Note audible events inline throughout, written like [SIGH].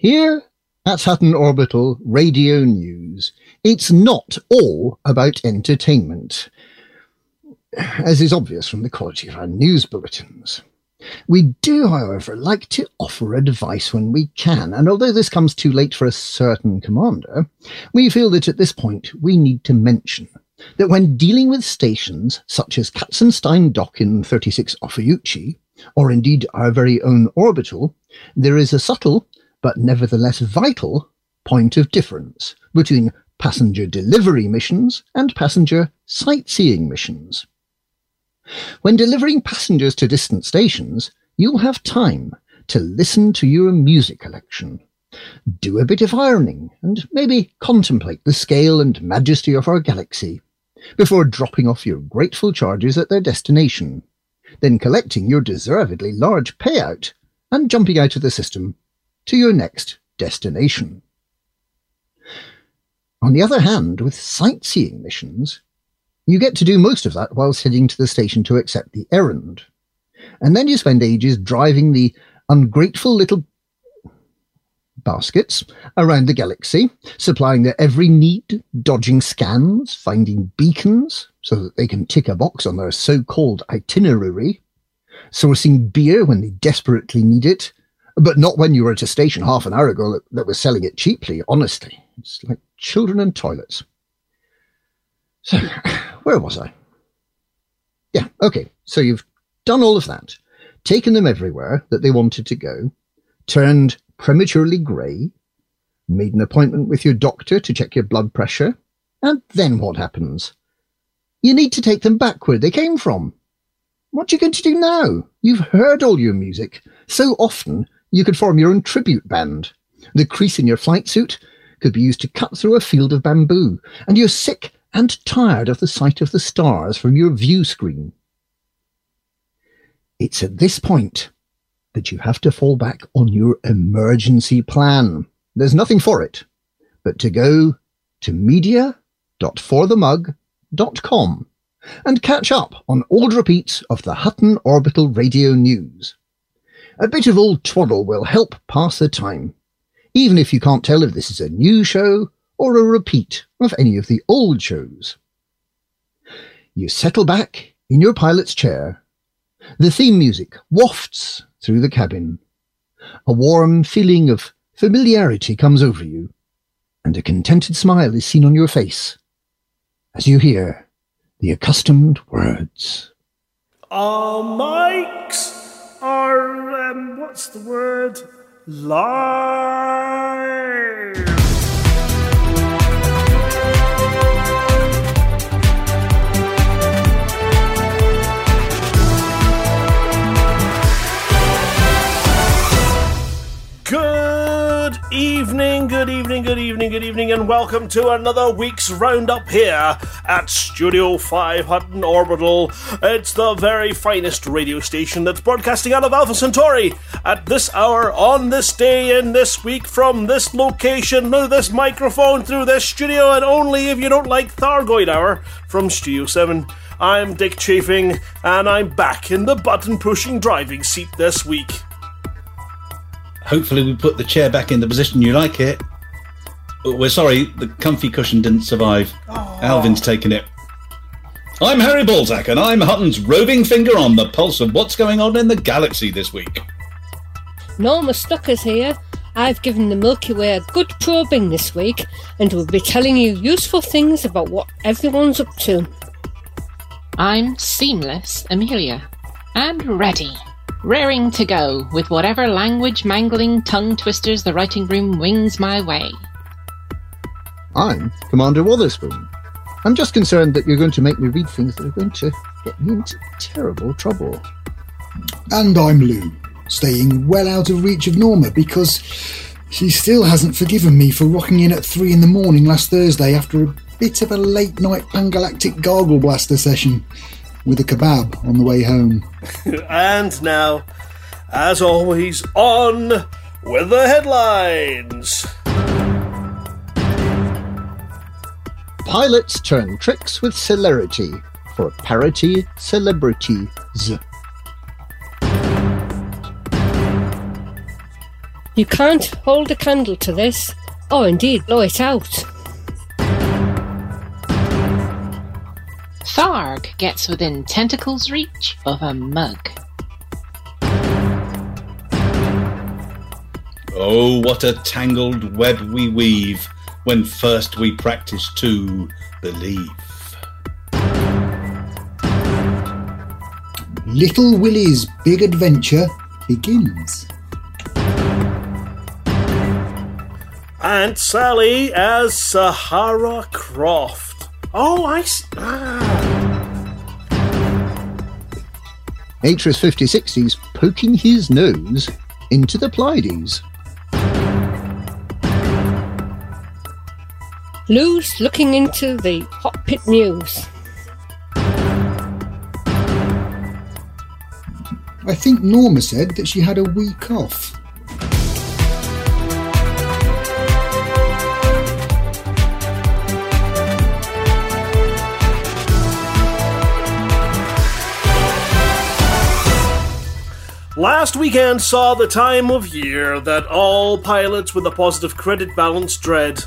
Here at Hutton Orbital Radio News, it's not all about entertainment, as is obvious from the quality of our news bulletins. We do, however, like to offer advice when we can, and although this comes too late for a certain commander, we feel that at this point we need to mention that when dealing with stations such as Katzenstein Dock in 36 Ophiuchi, or indeed our very own orbital, there is a subtle, but nevertheless vital, point of difference between passenger delivery missions and passenger sightseeing missions. When delivering passengers to distant stations, you'll have time to listen to your music collection, do a bit of ironing, and maybe contemplate the scale and majesty of our galaxy before dropping off your grateful charges at their destination, then collecting your deservedly large payout and jumping out of the system to your next destination. On the other hand, with sightseeing missions, you get to do most of that whilst heading to the station to accept the errand. And then you spend ages driving the ungrateful little baskets around the galaxy, supplying their every need, dodging scans, finding beacons so that they can tick a box on their so-called itinerary, sourcing beer when they desperately need it, but not when you were at a station half an hour ago that, that was selling it cheaply, honestly. It's like children and toilets. So, [LAUGHS] where was I? Yeah, okay. So you've done all of that, taken them everywhere that they wanted to go, turned prematurely grey, made an appointment with your doctor to check your blood pressure, and then what happens? You need to take them back where they came from. What are you going to do now? You've heard all your music. So often you could form your own tribute band. The crease in your flight suit could be used to cut through a field of bamboo, and you're sick and tired of the sight of the stars from your view screen. It's at this point that you have to fall back on your emergency plan. There's nothing for it but to go to media.forthemug.com and catch up on old repeats of the Hutton Orbital Radio News. A bit of old twaddle will help pass the time, even if you can't tell if this is a new show or a repeat of any of the old shows. You settle back in your pilot's chair. The theme music wafts through the cabin. A warm feeling of familiarity comes over you, and a contented smile is seen on your face as you hear the accustomed words. Our mics are, um, what's the word? Live! Good evening, good evening, good evening, and welcome to another week's roundup here at Studio 5 Hutton Orbital. It's the very finest radio station that's broadcasting out of Alpha Centauri at this hour, on this day, in this week, from this location, through this microphone, through this studio, and only if you don't like Thargoid Hour from Studio 7. I'm Dick Chafing, and I'm back in the button pushing driving seat this week. Hopefully, we put the chair back in the position you like it. But We're sorry, the comfy cushion didn't survive. Oh. Alvin's taken it. I'm Harry Balzac, and I'm Hutton's roving finger on the pulse of what's going on in the galaxy this week. Norma Stucker's here. I've given the Milky Way a good probing this week and will be telling you useful things about what everyone's up to. I'm Seamless Amelia, and ready, raring to go with whatever language mangling tongue twisters the writing room wings my way. I'm Commander Wotherspoon. I'm just concerned that you're going to make me read things that are going to get me into terrible trouble. And I'm Lou, staying well out of reach of Norma because she still hasn't forgiven me for rocking in at three in the morning last Thursday after a bit of a late night Pangalactic Gargle Blaster session with a kebab on the way home. [LAUGHS] and now, as always, on with the headlines. Pilots turn tricks with celerity for parity celebrities. You can't hold a candle to this, or indeed blow it out. Tharg gets within tentacles' reach of a mug. Oh, what a tangled web we weave when first we practice to believe. Little Willie's big adventure begins. Aunt Sally as Sahara Croft. Oh, I. s- Ah. Atris 5060's poking his nose into the Pleiades. Lou's looking into the hot pit news. I think Norma said that she had a week off. Last weekend saw the time of year that all pilots with a positive credit balance dread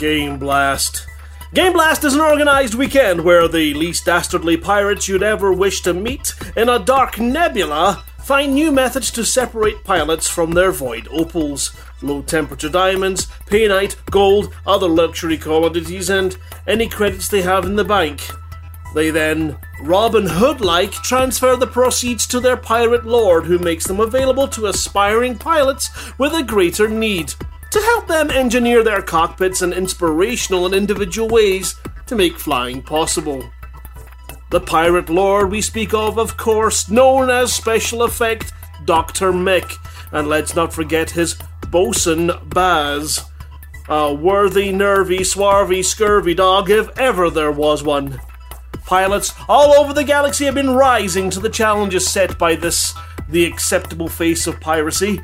Game Blast. Game Blast is an organized weekend where the least dastardly pirates you'd ever wish to meet in a dark nebula find new methods to separate pilots from their void opals, low temperature diamonds, painite, gold, other luxury commodities, and any credits they have in the bank. They then, Robin Hood like, transfer the proceeds to their pirate lord, who makes them available to aspiring pilots with a greater need, to help them engineer their cockpits in inspirational and individual ways to make flying possible. The pirate lord we speak of, of course, known as Special Effect Dr. Mick, and let's not forget his bosun Baz. A worthy, nervy, swarthy, scurvy dog if ever there was one. Pilots all over the galaxy have been rising to the challenges set by this, the acceptable face of piracy.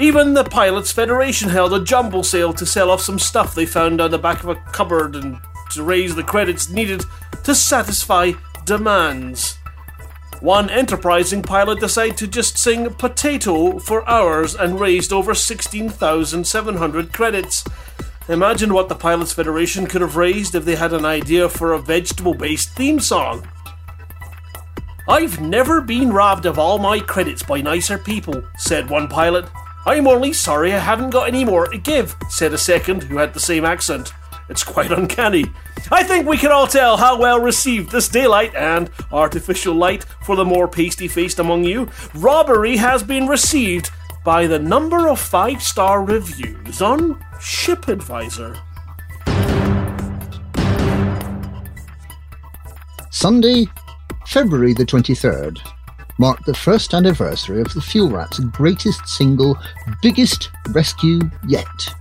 Even the Pilots Federation held a jumble sale to sell off some stuff they found on the back of a cupboard and to raise the credits needed to satisfy demands. One enterprising pilot decided to just sing potato for hours and raised over 16,700 credits. Imagine what the Pilots Federation could have raised if they had an idea for a vegetable based theme song. I've never been robbed of all my credits by nicer people, said one pilot. I'm only sorry I haven't got any more to give, said a second who had the same accent. It's quite uncanny. I think we can all tell how well received this daylight and artificial light for the more pasty faced among you robbery has been received by the number of five star reviews on ShipAdvisor. Sunday, February the 23rd, marked the first anniversary of the Fuel Rat's greatest single, biggest rescue yet.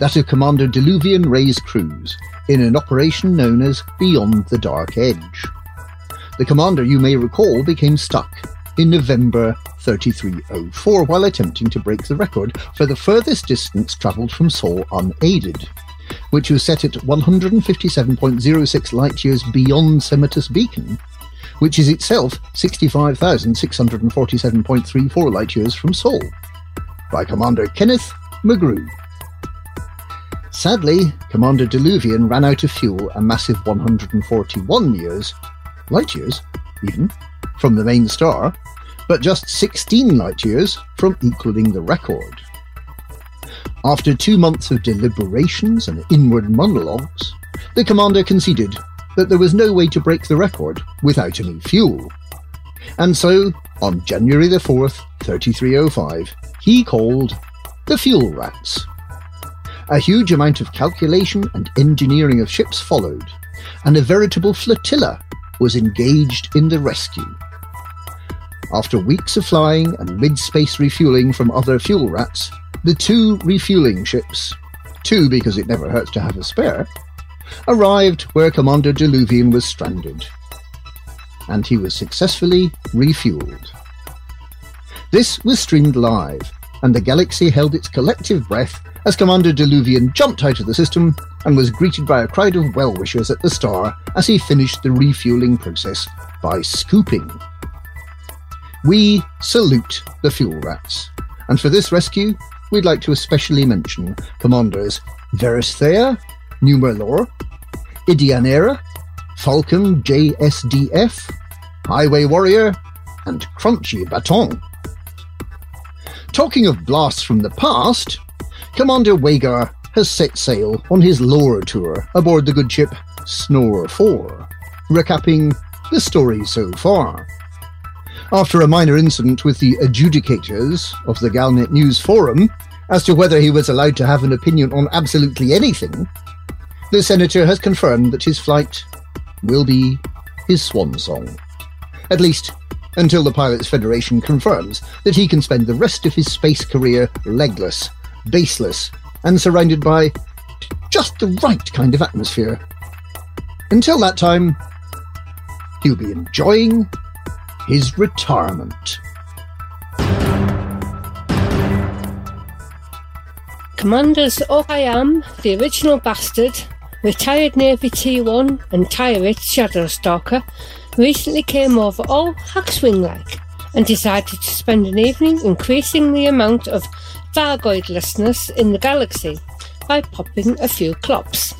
That of Commander Diluvian Ray's crews, in an operation known as Beyond the Dark Edge. The commander, you may recall, became stuck in November 3304 while attempting to break the record for the furthest distance travelled from Sol unaided, which was set at 157.06 light years beyond Semotus Beacon, which is itself 65,647.34 light years from Sol, by Commander Kenneth McGrew. Sadly, Commander Diluvian ran out of fuel a massive 141 years, light years even, from the main star, but just 16 light years from equaling the record. After two months of deliberations and inward monologues, the commander conceded that there was no way to break the record without any fuel. And so, on January the 4th, 3305, he called the Fuel Rats. A huge amount of calculation and engineering of ships followed, and a veritable flotilla was engaged in the rescue. After weeks of flying and mid space refueling from other fuel rats, the two refueling ships, two because it never hurts to have a spare, arrived where Commander Diluvian was stranded. And he was successfully refueled. This was streamed live, and the galaxy held its collective breath as Commander Diluvian jumped out of the system and was greeted by a crowd of well wishers at the star as he finished the refueling process by scooping. We salute the fuel rats, and for this rescue, we'd like to especially mention Commanders Veristhea, Numerlor, Idianera, Falcon JSDF, Highway Warrior, and Crunchy Baton. Talking of blasts from the past, Commander Wagar has set sail on his lore tour aboard the good ship Snore 4, recapping the story so far. After a minor incident with the adjudicators of the Galnet News Forum as to whether he was allowed to have an opinion on absolutely anything, the Senator has confirmed that his flight will be his swan song. At least, until the Pilots Federation confirms that he can spend the rest of his space career legless, baseless, and surrounded by just the right kind of atmosphere. Until that time, he'll be enjoying his retirement. Commanders Okayam, the original bastard, retired Navy T1 and Tyrant Shadowstalker recently came over all Hackswing like and decided to spend an evening increasing the amount of Thargoidlessness in the galaxy by popping a few clops.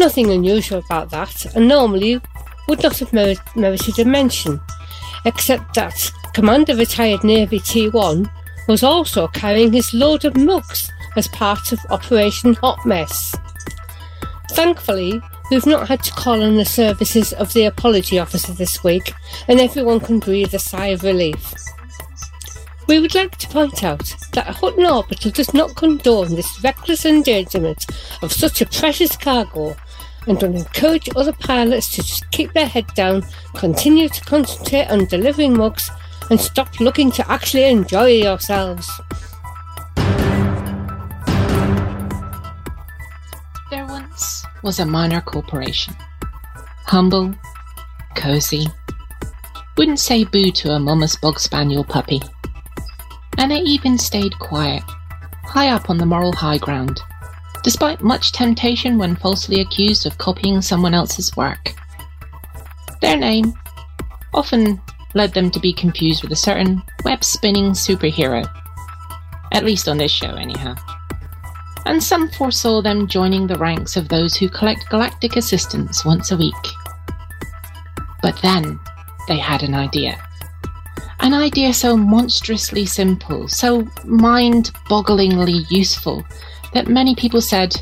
Nothing unusual about that, and normally would not have merit- merited a mention, except that Commander Retired Navy T1 was also carrying his load of mugs as part of Operation Hot Mess. Thankfully, we've not had to call on the services of the apology officer this week, and everyone can breathe a sigh of relief. We would like to point out that Hutton Orbital does not condone this reckless endangerment of such a precious cargo and will encourage other pilots to just keep their head down, continue to concentrate on delivering mugs, and stop looking to actually enjoy yourselves. Was a minor corporation. Humble, cosy, wouldn't say boo to a mama's bog spaniel puppy. And they even stayed quiet, high up on the moral high ground, despite much temptation when falsely accused of copying someone else's work. Their name often led them to be confused with a certain web spinning superhero. At least on this show, anyhow and some foresaw them joining the ranks of those who collect galactic assistance once a week. But then they had an idea. An idea so monstrously simple, so mind bogglingly useful, that many people said,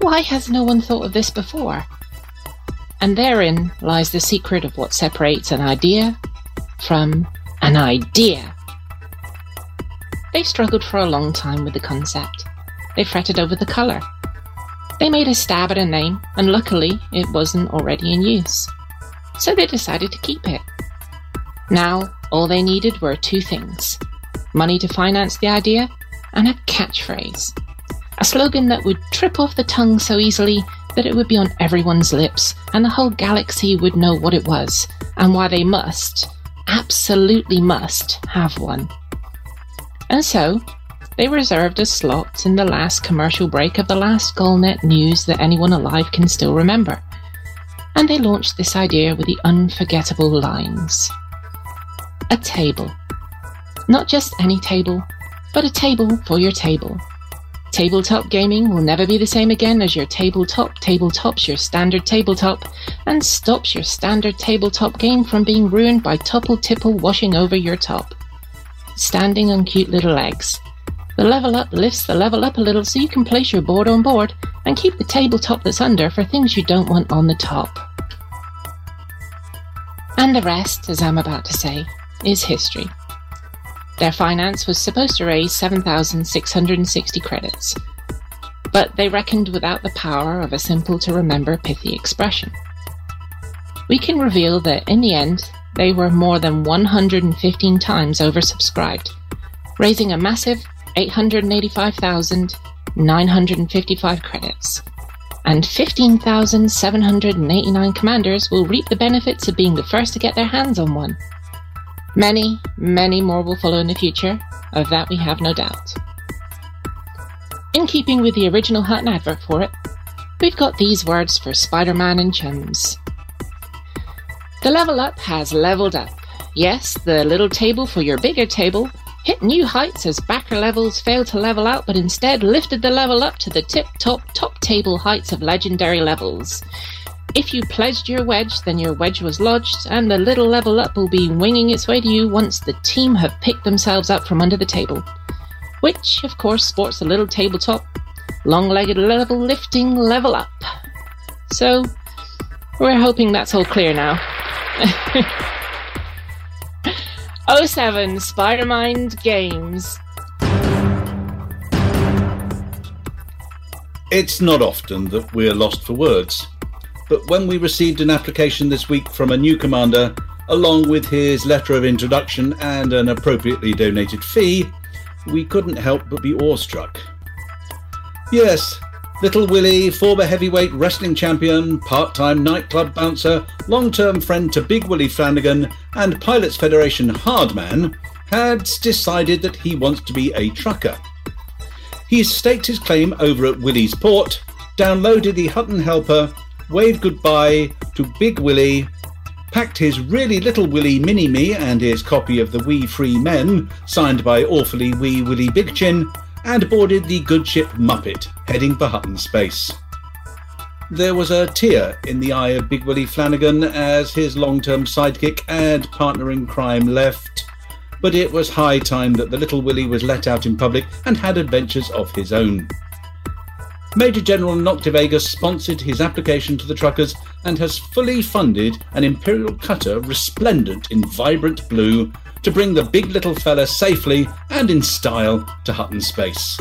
Why has no one thought of this before? And therein lies the secret of what separates an idea from an idea. They struggled for a long time with the concept they fretted over the colour. They made a stab at a name, and luckily it wasn't already in use. So they decided to keep it. Now, all they needed were two things money to finance the idea, and a catchphrase. A slogan that would trip off the tongue so easily that it would be on everyone's lips, and the whole galaxy would know what it was, and why they must, absolutely must, have one. And so, they reserved a slot in the last commercial break of the last Galnet news that anyone alive can still remember. And they launched this idea with the unforgettable lines A table. Not just any table, but a table for your table. Tabletop gaming will never be the same again as your tabletop tabletops your standard tabletop and stops your standard tabletop game from being ruined by topple tipple washing over your top. Standing on cute little legs the level up lifts the level up a little so you can place your board on board and keep the tabletop that's under for things you don't want on the top. And the rest, as I'm about to say, is history. Their finance was supposed to raise 7,660 credits, but they reckoned without the power of a simple to remember pithy expression. We can reveal that in the end, they were more than 115 times oversubscribed, raising a massive 885,955 credits. And 15,789 commanders will reap the benefits of being the first to get their hands on one. Many, many more will follow in the future, of that we have no doubt. In keeping with the original Hutton advert for it, we've got these words for Spider Man and chums. The level up has leveled up. Yes, the little table for your bigger table hit new heights as backer levels failed to level out, but instead lifted the level up to the tip top top table heights of legendary levels. If you pledged your wedge, then your wedge was lodged, and the little level up will be winging its way to you once the team have picked themselves up from under the table. Which, of course, sports a little tabletop, long legged level lifting level up. So, we're hoping that's all clear now. [LAUGHS] 07 Spidermind Games. It's not often that we're lost for words, but when we received an application this week from a new commander, along with his letter of introduction and an appropriately donated fee, we couldn't help but be awestruck. Yes, Little Willie, former heavyweight wrestling champion, part time nightclub bouncer, long term friend to Big Willie Flanagan, and Pilots Federation hardman, had decided that he wants to be a trucker. He's staked his claim over at Willie's Port, downloaded the Hutton Helper, waved goodbye to Big Willie, packed his really little Willie Mini Me and his copy of the Wee Free Men, signed by awfully wee Willie Big Chin, and boarded the good ship Muppet, heading for Hutton Space. There was a tear in the eye of Big Willie Flanagan as his long term sidekick and partner in crime left, but it was high time that the little Willie was let out in public and had adventures of his own. Major General Noctivagus sponsored his application to the truckers and has fully funded an Imperial cutter resplendent in vibrant blue to bring the big little fella safely and in style to Hutton Space.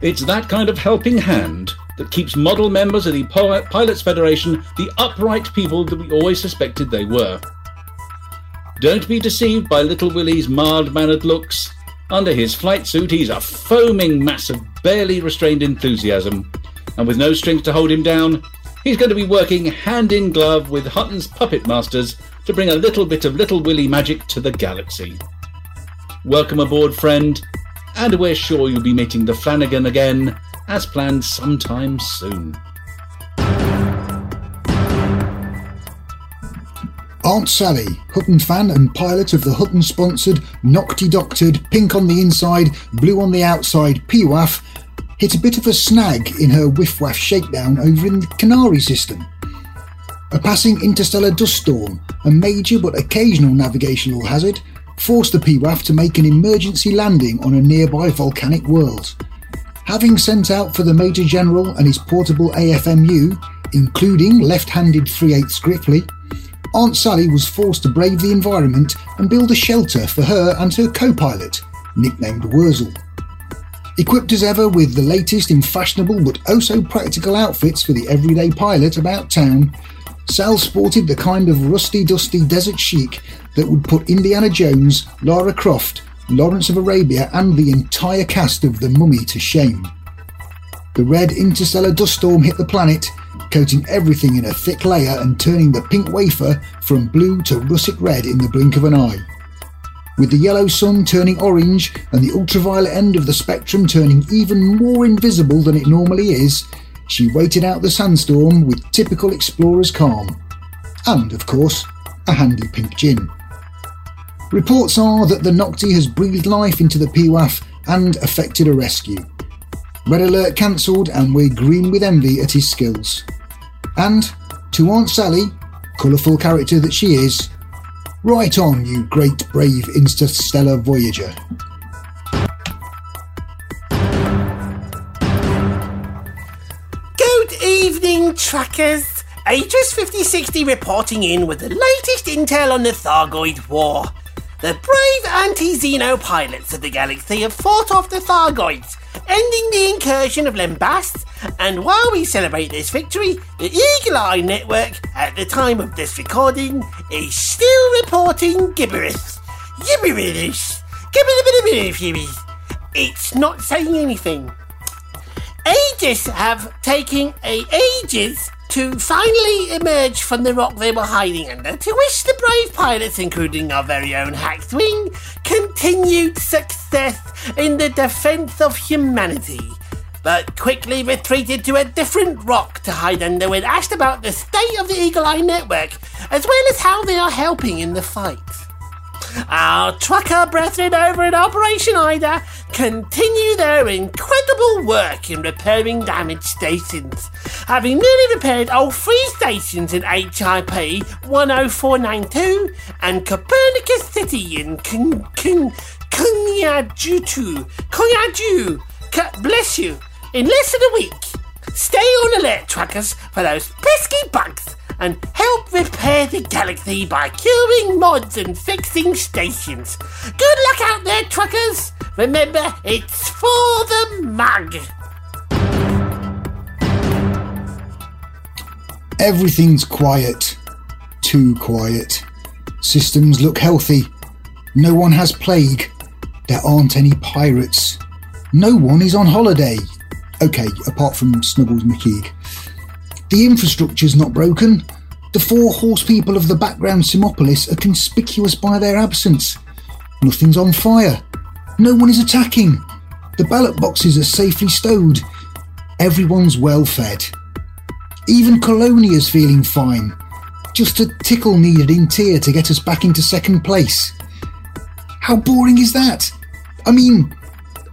It's that kind of helping hand that keeps model members of the Pilots Federation the upright people that we always suspected they were. Don't be deceived by little Willie's mild mannered looks. Under his flight suit, he's a foaming mass of barely restrained enthusiasm, and with no strings to hold him down, he's going to be working hand in glove with Hutton's puppet masters to bring a little bit of Little Willie magic to the galaxy. Welcome aboard, friend, and we're sure you'll be meeting the Flanagan again, as planned sometime soon. Aunt Sally, Hutton fan and pilot of the Hutton sponsored, Nocti doctored, pink on the inside, blue on the outside PWAF, hit a bit of a snag in her whiff waff shakedown over in the Canary system. A passing interstellar dust storm, a major but occasional navigational hazard, forced the PWAF to make an emergency landing on a nearby volcanic world. Having sent out for the Major General and his portable AFMU, including left handed 3 8 Scriffly, Aunt Sally was forced to brave the environment and build a shelter for her and her co pilot, nicknamed Wurzel. Equipped as ever with the latest in fashionable but oh so practical outfits for the everyday pilot about town, Sal sported the kind of rusty dusty desert chic that would put Indiana Jones, Lara Croft, Lawrence of Arabia, and the entire cast of The Mummy to shame. The red interstellar dust storm hit the planet, coating everything in a thick layer and turning the pink wafer from blue to russet red in the blink of an eye. With the yellow sun turning orange and the ultraviolet end of the spectrum turning even more invisible than it normally is, she waited out the sandstorm with typical explorer's calm. And, of course, a handy pink gin. Reports are that the Nocti has breathed life into the PWAF and effected a rescue. Red Alert cancelled, and we're green with envy at his skills. And to Aunt Sally, colourful character that she is, right on, you great brave interstellar voyager. Good evening, trackers. Aegis 5060 reporting in with the latest intel on the Thargoid War. The brave anti-Xeno pilots of the galaxy have fought off the Thargoids, ending the incursion of Lembast, and while we celebrate this victory, the Eagle Eye Network, at the time of this recording, is still reporting gibberish. Gibberish. Gibberish. It's not saying anything Aegis have taken a ages to finally emerge from the rock they were hiding under to wish the brave pilots, including our very own Hackswing, continued success in the defense of humanity. But quickly retreated to a different rock to hide under when asked about the state of the Eagle Eye Network, as well as how they are helping in the fight. Our trucker brethren over at Operation Ida continue their incredible work in repairing damaged stations, having nearly repaired all three stations in HIP 10492 and Copernicus City in Kun Kun Kunyajutu. Kunyaju. Bless you. In less than a week. Stay on alert, truckers, for those pesky bugs and help repair the galaxy by curing mods and fixing stations. Good luck out there, truckers! Remember, it's for the mug! Everything's quiet. Too quiet. Systems look healthy. No one has plague. There aren't any pirates. No one is on holiday. Okay, apart from Snuggles McKeag. The infrastructure's not broken. The four horse people of the background Simopolis are conspicuous by their absence. Nothing's on fire. No one is attacking. The ballot boxes are safely stowed. Everyone's well fed. Even Colonia's feeling fine. Just a tickle needed in tier to get us back into second place. How boring is that? I mean,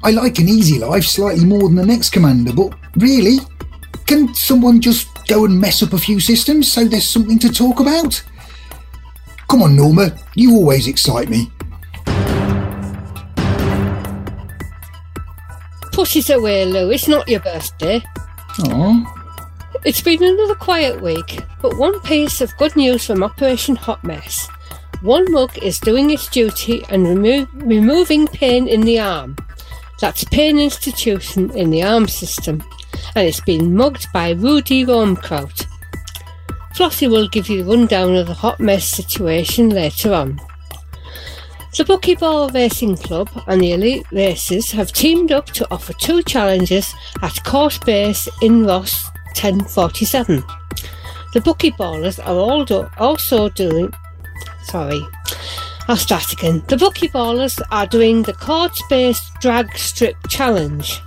I like an easy life slightly more than the next commander, but really? Can someone just go and mess up a few systems so there's something to talk about? Come on, Norma, you always excite me. Push it away, Lou. It's not your birthday. Aww. It's been another quiet week, but one piece of good news from Operation Hot Mess. One mug is doing its duty and remo- removing pain in the arm. That's Pain Institution in the arm system, and it's been mugged by Rudy Romkraut. Flossie will give you the rundown of the hot mess situation later on. The Buckyball Racing Club and the Elite Racers have teamed up to offer two challenges at Court Base in Ross 1047. The Buckyballers are do- also doing. Sorry, I'll start again. The Buckyballers are doing the Court Base Drag Strip Challenge,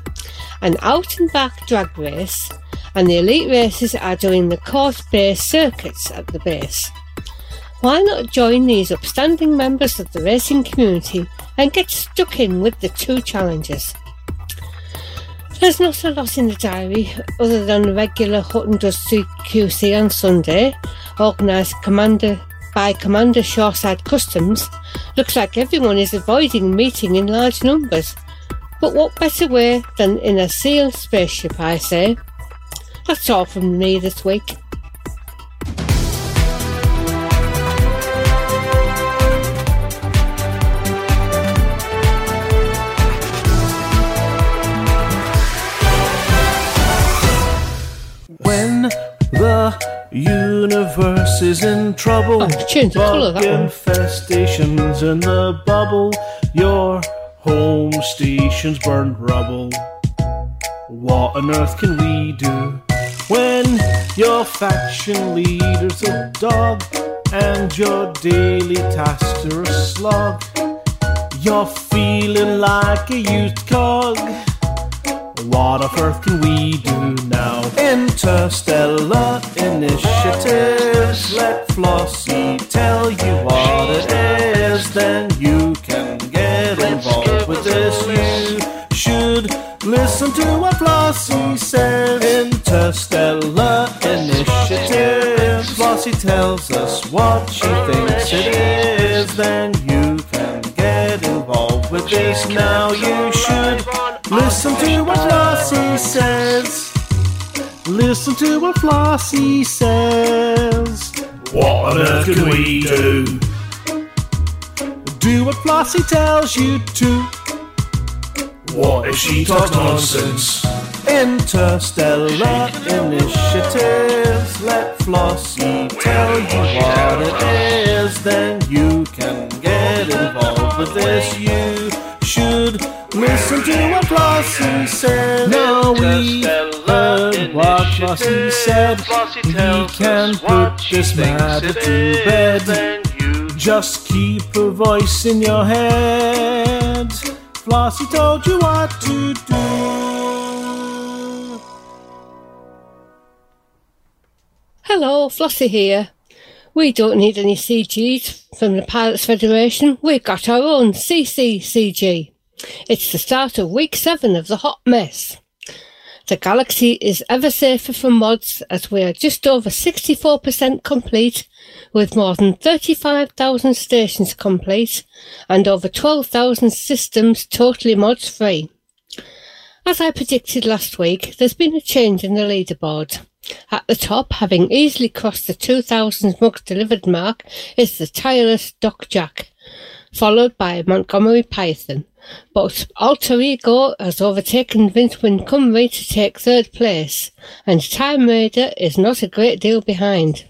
an out and back drag race, and the Elite Racers are doing the Court Base circuits at the base. Why not join these upstanding members of the racing community and get stuck in with the two challenges? There's not a lot in the diary other than the regular Hutton Does CQC on Sunday, organised commander by Commander Shoreside Customs. Looks like everyone is avoiding meeting in large numbers. But what better way than in a sealed spaceship, I say? That's all from me this week. When the universe is in trouble, Oh, change the colour, that one. infestations in the bubble, your home station's burned rubble. What on earth can we do when your faction leader's a dog and your daily tasks are a slog? You're feeling like a used cog. What on earth can we do now? Interstellar initiatives. Let Flossie tell you what it is. Then you can get involved with this. You should listen to what Flossie says. Interstellar Initiative. Flossie tells us what she thinks it is. Then you can get involved with this. Now you should listen to what Flossie says. Listen to what Flossie says. What on earth can we do? Do what Flossie tells you to. What if she talks nonsense? Interstellar initiatives. Let Flossie tell you what it is. Then you can get involved with this. You should listen to what Flossie said. Now we heard what Flossie said. We can put this matter to bed. Just keep a voice in your head. Flossie told you what to do. Hello, Flossie here. We don't need any CGs from the Pilots Federation. We've got our own CCCG. It's the start of week seven of the hot mess. The Galaxy is ever safer from mods as we are just over 64% complete with more than 35,000 stations complete and over 12,000 systems totally mods free. As I predicted last week, there's been a change in the leaderboard. At the top, having easily crossed the 2,000 mugs delivered mark, is the tireless Doc Jack, followed by Montgomery Python. But Alter Ego has overtaken Vince Montgomery to take third place, and Time Raider is not a great deal behind.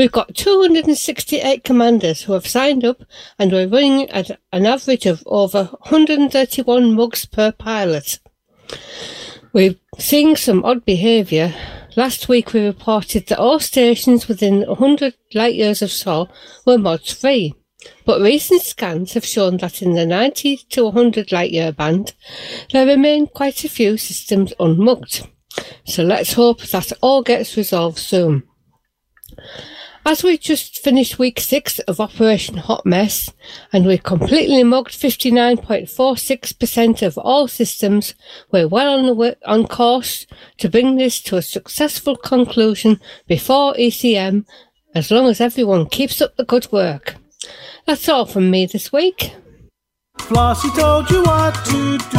We've got 268 commanders who have signed up and we're running at an average of over 131 mugs per pilot. We're seeing some odd behaviour. Last week we reported that all stations within 100 light years of Sol were mods free. But recent scans have shown that in the 90 to 100 light year band, there remain quite a few systems unmugged. So let's hope that all gets resolved soon. As we just finished week six of Operation Hot Mess, and we completely mugged 59.46% of all systems, we're well on, the way, on course to bring this to a successful conclusion before ECM, as long as everyone keeps up the good work. That's all from me this week. Flossie told you what to do.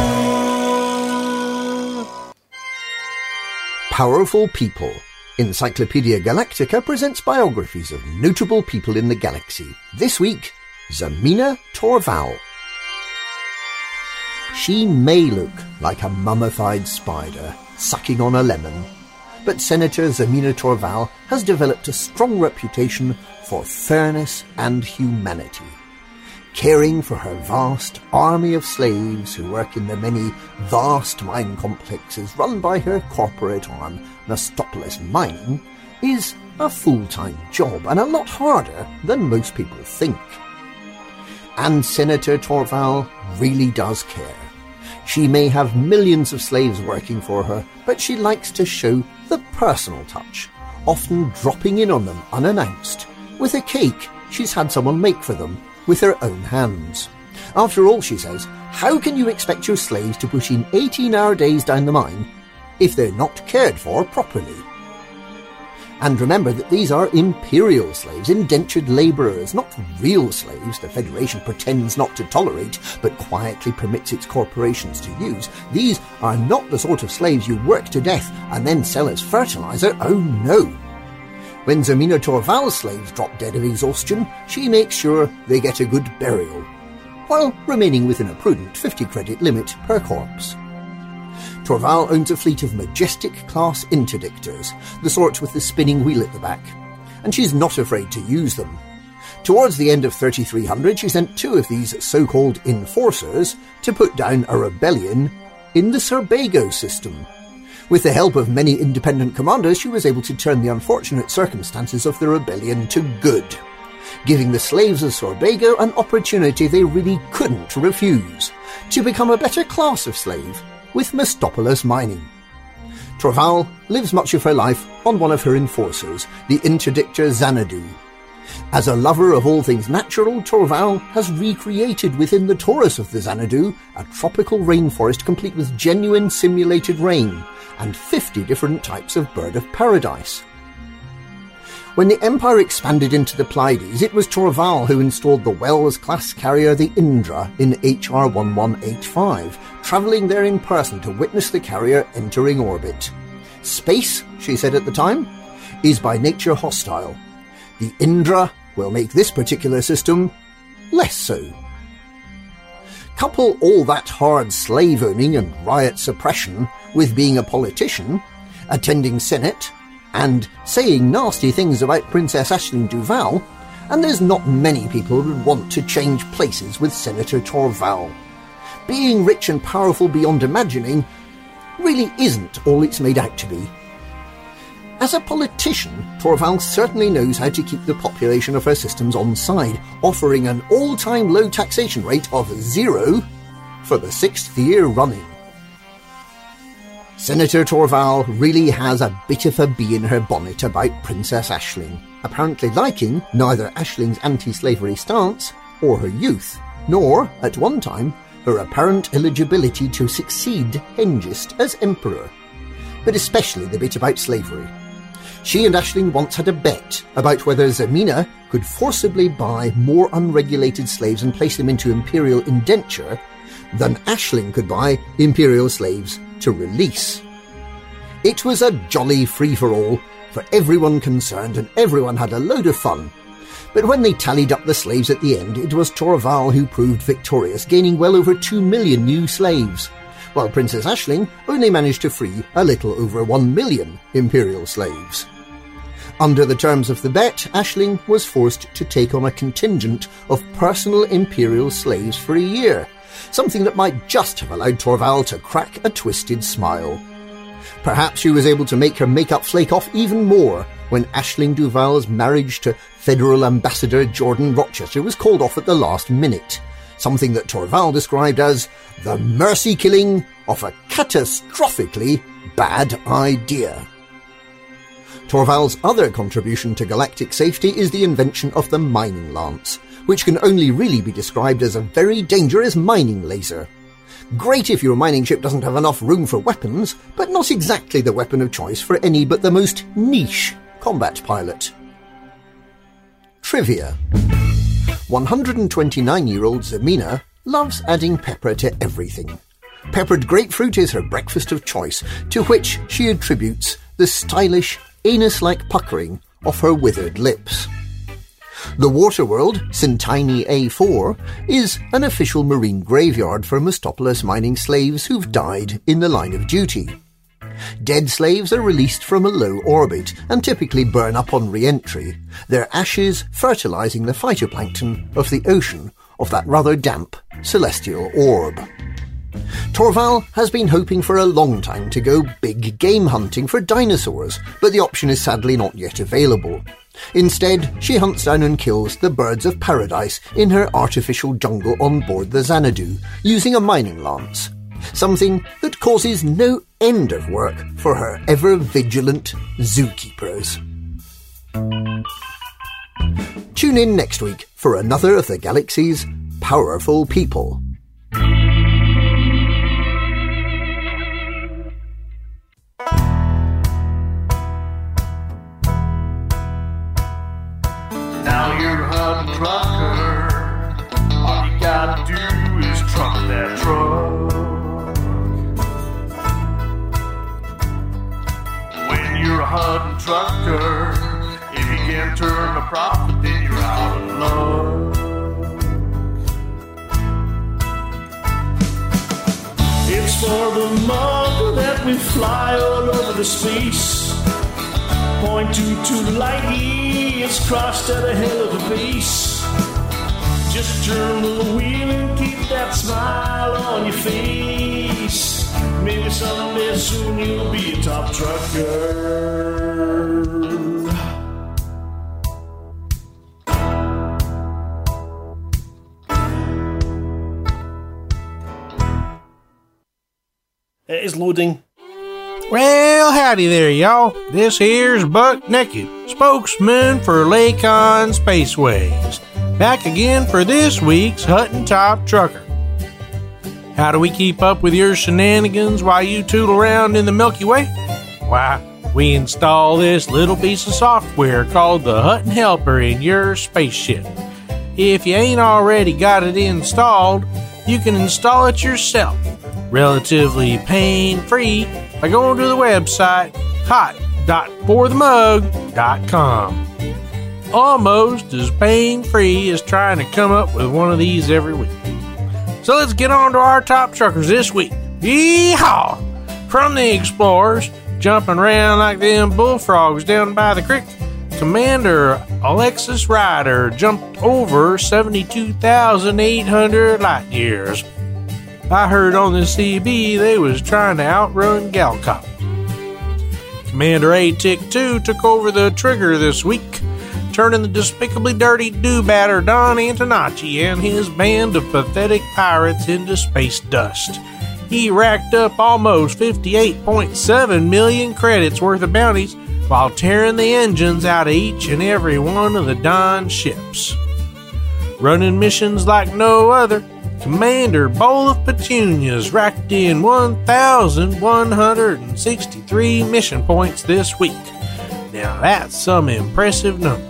Powerful People Encyclopedia Galactica presents biographies of notable people in the galaxy. This week, Zemina Torval. She may look like a mummified spider sucking on a lemon, but Senator Zemina Torval has developed a strong reputation for fairness and humanity, caring for her vast army of slaves who work in the many vast mine complexes run by her corporate arm Mastopolis mining is a full-time job and a lot harder than most people think. And Senator Torval really does care. She may have millions of slaves working for her, but she likes to show the personal touch, often dropping in on them unannounced, with a cake she's had someone make for them with her own hands. After all, she says, how can you expect your slaves to push in 18 hour days down the mine if they're not cared for properly. And remember that these are imperial slaves, indentured labourers, not real slaves the Federation pretends not to tolerate, but quietly permits its corporations to use. These are not the sort of slaves you work to death and then sell as fertilizer. Oh no! When Zemina Torval's slaves drop dead of exhaustion, she makes sure they get a good burial, while remaining within a prudent 50 credit limit per corpse. Torval owns a fleet of majestic class interdictors, the sort with the spinning wheel at the back, and she's not afraid to use them. Towards the end of 3300, she sent two of these so-called enforcers to put down a rebellion in the Serbago system. With the help of many independent commanders, she was able to turn the unfortunate circumstances of the rebellion to good, giving the slaves of Sorbago an opportunity they really couldn't refuse, to become a better class of slave with Mastopolis mining. Torval lives much of her life on one of her enforcers, the interdictor Xanadu. As a lover of all things natural, Torval has recreated within the torus of the Xanadu a tropical rainforest complete with genuine simulated rain and 50 different types of bird of paradise. When the Empire expanded into the Pleiades, it was Torval who installed the Wells class carrier the Indra in HR 1185, travelling there in person to witness the carrier entering orbit. Space, she said at the time, is by nature hostile. The Indra will make this particular system less so. Couple all that hard slave owning and riot suppression with being a politician, attending Senate, and saying nasty things about Princess Aisling Duval, and there's not many people who want to change places with Senator Torval. Being rich and powerful beyond imagining really isn't all it's made out to be. As a politician, Torval certainly knows how to keep the population of her systems on side, offering an all-time low taxation rate of zero for the sixth year running. Senator Torval really has a bit of a bee in her bonnet about Princess Aisling, apparently liking neither Aisling's anti slavery stance or her youth, nor, at one time, her apparent eligibility to succeed Hengist as emperor, but especially the bit about slavery. She and Aisling once had a bet about whether Zemina could forcibly buy more unregulated slaves and place them into imperial indenture than Aisling could buy imperial slaves to release. It was a jolly free for all for everyone concerned, and everyone had a load of fun. But when they tallied up the slaves at the end, it was Torval who proved victorious, gaining well over two million new slaves, while Princess Aisling only managed to free a little over one million imperial slaves. Under the terms of the bet, Aisling was forced to take on a contingent of personal imperial slaves for a year, something that might just have allowed Torval to crack a twisted smile. Perhaps she was able to make her makeup flake off even more when Aisling Duval's marriage to Federal Ambassador Jordan Rochester was called off at the last minute, something that Torval described as the mercy killing of a catastrophically bad idea. Torval's other contribution to galactic safety is the invention of the mining lance, which can only really be described as a very dangerous mining laser. Great if your mining ship doesn't have enough room for weapons, but not exactly the weapon of choice for any but the most niche combat pilot. Trivia 129 year old Zemina loves adding pepper to everything. Peppered grapefruit is her breakfast of choice, to which she attributes the stylish, anus like puckering of her withered lips. The Waterworld, Centini A4, is an official marine graveyard for Mastopolis mining slaves who've died in the line of duty. Dead slaves are released from a low orbit and typically burn up on re-entry, their ashes fertilizing the phytoplankton of the ocean of that rather damp celestial orb. Torval has been hoping for a long time to go big game hunting for dinosaurs, but the option is sadly not yet available. Instead, she hunts down and kills the birds of paradise in her artificial jungle on board the Xanadu, using a mining lance. Something that causes no end of work for her ever vigilant zookeepers. Tune in next week for another of the galaxy's powerful people. The space. Point two to the light, it's crossed at a hell of a pace. Just turn the wheel and keep that smile on your face. Maybe someday soon you'll be a top trucker. It is loading. Well, howdy there, y'all. This here's Buck Naked, spokesman for Lakon Spaceways. Back again for this week's Hutton Top Trucker. How do we keep up with your shenanigans while you tootle around in the Milky Way? Why, we install this little piece of software called the Hutton Helper in your spaceship. If you ain't already got it installed, you can install it yourself, relatively pain free, by going to the website hot.forthemug.com. Almost as pain free as trying to come up with one of these every week. So let's get on to our top truckers this week. Yeehaw! From the Explorers, jumping around like them bullfrogs down by the creek, Commander Alexis Ryder jumped over 72,800 light years. I heard on the CB they was trying to outrun Galcop. Commander A Tick 2 took over the trigger this week, turning the despicably dirty do-batter Don Antonacci and his band of pathetic pirates into space dust. he racked up almost 58.7 million credits worth of bounties while tearing the engines out of each and every one of the Don ships. Running missions like no other, Commander Bowl of Petunias racked in 1,163 mission points this week. Now that's some impressive numbers.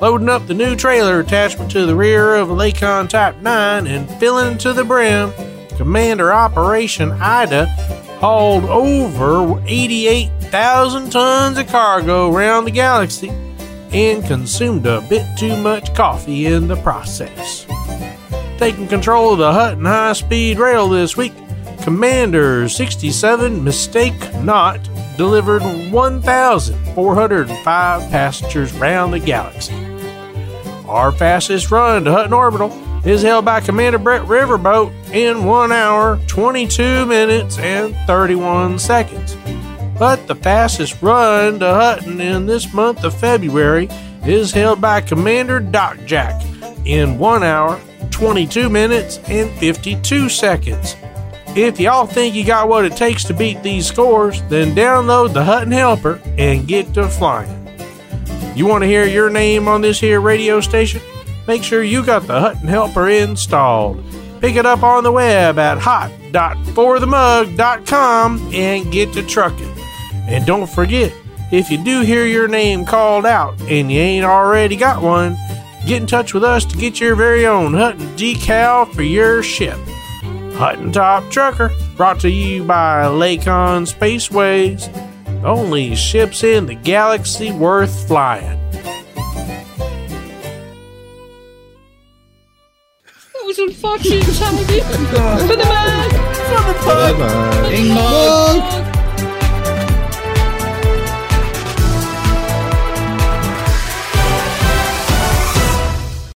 Loading up the new trailer attachment to the rear of a Lakon Type 9 and filling to the brim, Commander Operation Ida hauled over 88,000 tons of cargo around the galaxy and consumed a bit too much coffee in the process. Taking control of the Hutton High Speed Rail this week, Commander 67 Mistake Not delivered 1,405 passengers round the galaxy. Our fastest run to Hutton Orbital is held by Commander Brett Riverboat in 1 hour, 22 minutes, and 31 seconds. But the fastest run to Hutton in this month of February is held by Commander Doc Jack in 1 hour, 22 minutes, and 52 seconds. If y'all think you got what it takes to beat these scores, then download the Hutton Helper and get to flying. You want to hear your name on this here radio station? Make sure you got the Hutton Helper installed. Pick it up on the web at hot.forthemug.com and get to trucking. And don't forget, if you do hear your name called out and you ain't already got one, get in touch with us to get your very own Hutton decal for your ship. Hutton Top Trucker, brought to you by Lakon Spaceways. The only ships in the galaxy worth flying. That was unfortunate timing. For the man! Bye bye. Mug!